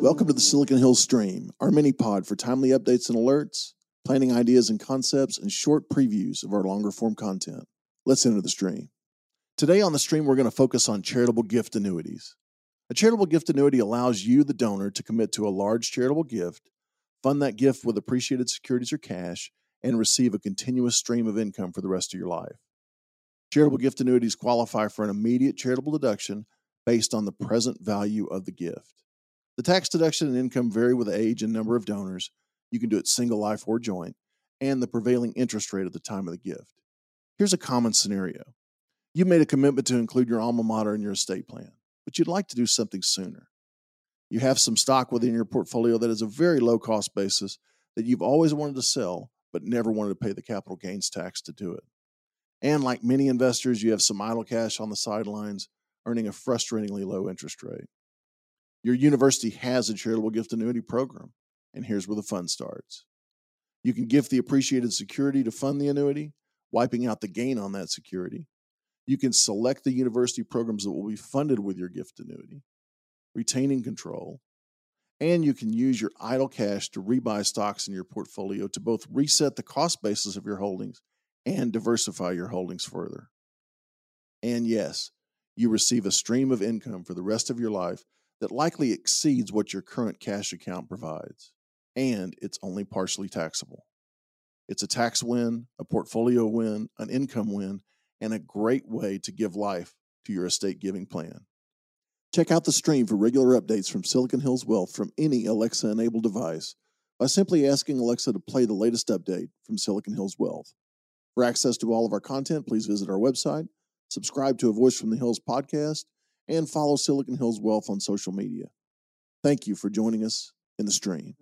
Welcome to the Silicon Hills Stream, our mini pod for timely updates and alerts, planning ideas and concepts, and short previews of our longer form content. Let's enter the stream. Today on the stream, we're going to focus on charitable gift annuities. A charitable gift annuity allows you, the donor, to commit to a large charitable gift, fund that gift with appreciated securities or cash, and receive a continuous stream of income for the rest of your life. Charitable gift annuities qualify for an immediate charitable deduction based on the present value of the gift. The tax deduction and income vary with age and number of donors. You can do it single life or joint, and the prevailing interest rate at the time of the gift. Here's a common scenario you made a commitment to include your alma mater in your estate plan, but you'd like to do something sooner. You have some stock within your portfolio that is a very low cost basis that you've always wanted to sell, but never wanted to pay the capital gains tax to do it. And like many investors, you have some idle cash on the sidelines, earning a frustratingly low interest rate. Your university has a charitable gift annuity program, and here's where the fun starts. You can gift the appreciated security to fund the annuity, wiping out the gain on that security. You can select the university programs that will be funded with your gift annuity, retaining control, and you can use your idle cash to rebuy stocks in your portfolio to both reset the cost basis of your holdings and diversify your holdings further. And yes, you receive a stream of income for the rest of your life that likely exceeds what your current cash account provides, and it's only partially taxable. It's a tax win, a portfolio win, an income win, and a great way to give life to your estate giving plan. Check out the stream for regular updates from Silicon Hills Wealth from any Alexa enabled device by simply asking Alexa to play the latest update from Silicon Hills Wealth. For access to all of our content, please visit our website, subscribe to a Voice from the Hills podcast, and follow Silicon Hills Wealth on social media. Thank you for joining us in the stream.